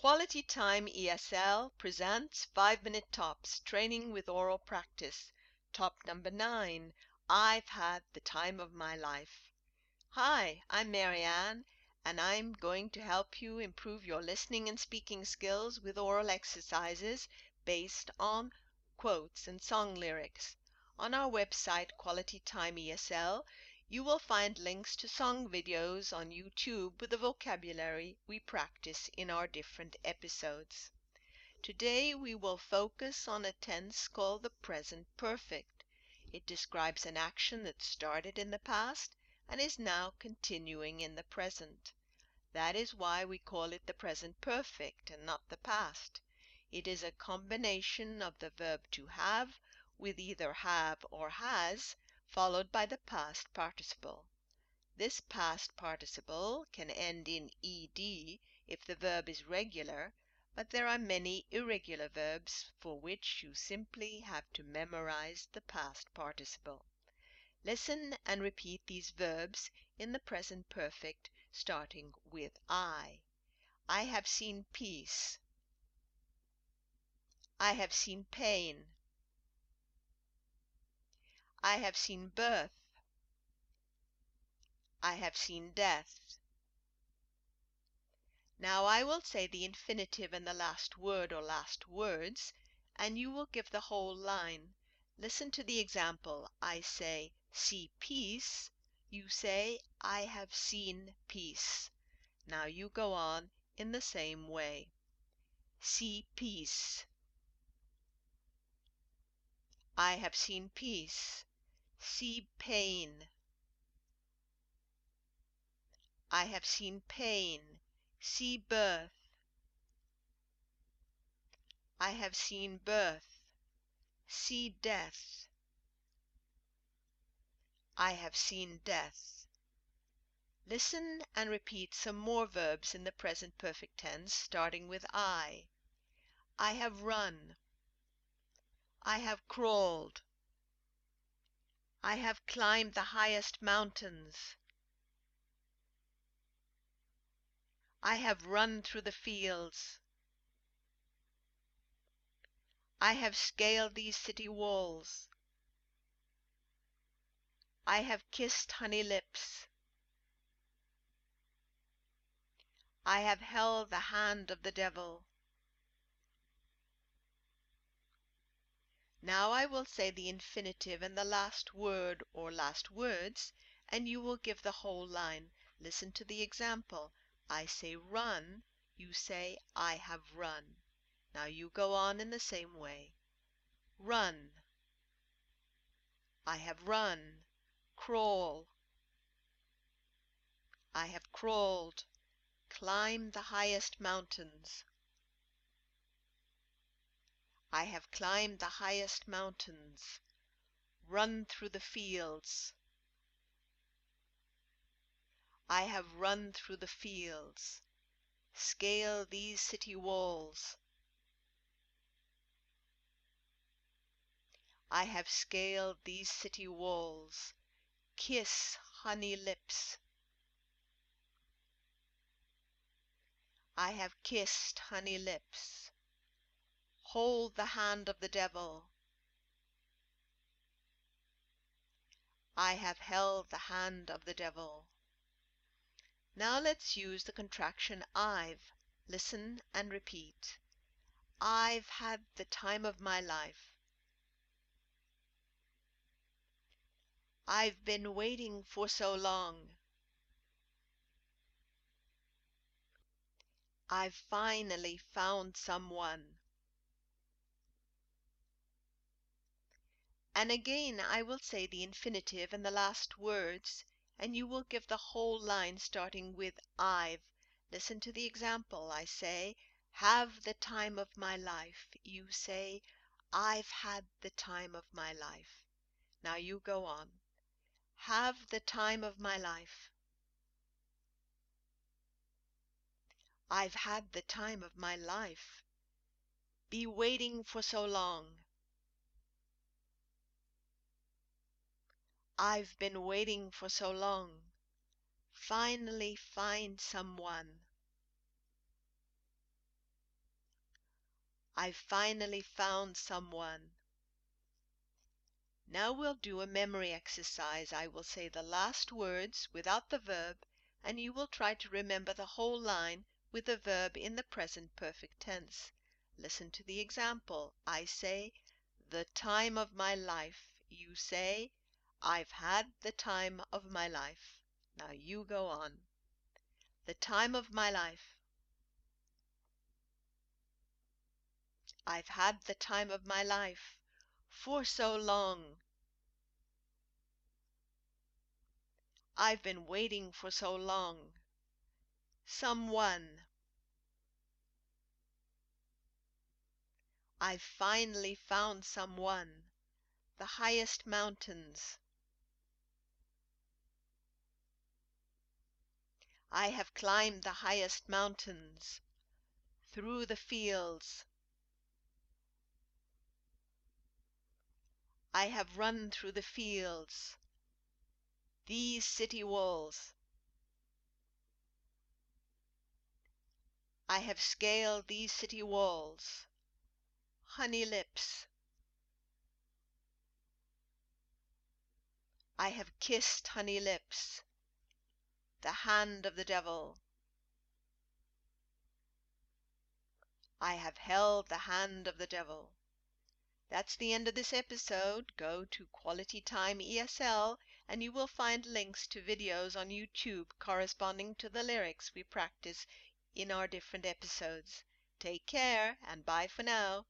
Quality Time ESL presents 5 Minute Tops Training with Oral Practice. Top number 9 I've Had the Time of My Life. Hi, I'm Marianne, and I'm going to help you improve your listening and speaking skills with oral exercises based on quotes and song lyrics. On our website, Quality Time ESL, you will find links to song videos on YouTube with the vocabulary we practice in our different episodes. Today we will focus on a tense called the present perfect. It describes an action that started in the past and is now continuing in the present. That is why we call it the present perfect and not the past. It is a combination of the verb to have with either have or has followed by the past participle. This past participle can end in ed if the verb is regular, but there are many irregular verbs for which you simply have to memorize the past participle. Listen and repeat these verbs in the present perfect starting with I. I have seen peace. I have seen pain. I have seen birth. I have seen death. Now I will say the infinitive and the last word or last words, and you will give the whole line. Listen to the example. I say, see peace. You say, I have seen peace. Now you go on in the same way. See peace. I have seen peace. See pain. I have seen pain. See birth. I have seen birth. See death. I have seen death. Listen and repeat some more verbs in the present perfect tense, starting with I. I have run. I have crawled. I have climbed the highest mountains. I have run through the fields. I have scaled these city walls. I have kissed honey lips. I have held the hand of the devil. Now I will say the infinitive and the last word or last words, and you will give the whole line. Listen to the example. I say run, you say I have run. Now you go on in the same way. Run. I have run. Crawl. I have crawled. Climb the highest mountains. I have climbed the highest mountains, run through the fields. I have run through the fields, scale these city walls. I have scaled these city walls, kiss honey lips. I have kissed honey lips hold the hand of the devil. I have held the hand of the devil. Now let's use the contraction I've. Listen and repeat. I've had the time of my life. I've been waiting for so long. I've finally found someone. And again I will say the infinitive and the last words, and you will give the whole line starting with I've. Listen to the example. I say, have the time of my life. You say, I've had the time of my life. Now you go on. Have the time of my life. I've had the time of my life. Be waiting for so long. I've been waiting for so long. Finally find someone. I've finally found someone. Now we'll do a memory exercise. I will say the last words without the verb, and you will try to remember the whole line with the verb in the present perfect tense. Listen to the example. I say, the time of my life. You say, I've had the time of my life. Now you go on. The time of my life. I've had the time of my life for so long. I've been waiting for so long. Someone. I've finally found someone. The highest mountains. I have climbed the highest mountains. Through the fields. I have run through the fields. These city walls. I have scaled these city walls. Honey lips. I have kissed honey lips. The hand of the devil. I have held the hand of the devil. That's the end of this episode. Go to Quality Time ESL and you will find links to videos on YouTube corresponding to the lyrics we practice in our different episodes. Take care and bye for now.